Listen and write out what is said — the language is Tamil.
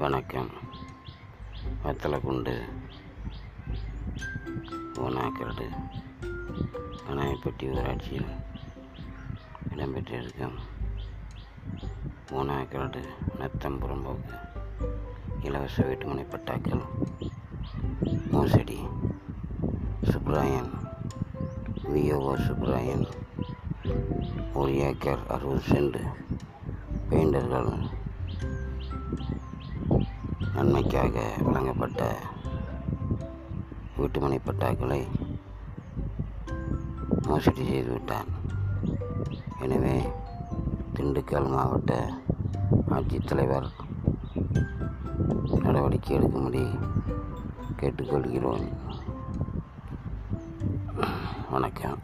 வணக்கம். வத்தலக்குண்டு. ஓனாக்கரடு கனாயப்பட்டி ஊராட்சியில் இடம்பெற்றிருக்கும் ஓனாக்கரடு நத்தம்புறம் போக்கு இலவச வீட்டுமனை பட்டாக்கள் மோசடி. சுப்ராயன் விஓஓ சுப்ராயன் ஒரு ஏக்கர் அறுபது சென்ட் பெயிண்டர்கள் நன்மைக்காக வழங்கப்பட்ட வீட்டுமனை பட்டாக்களை மோசடி செய்துவிட்டான். எனவே திண்டுக்கல் மாவட்ட ஆட்சித்தலைவர் நடவடிக்கை எடுக்கும்படி கேட்டுக்கொள்கிறோம். வணக்கம்.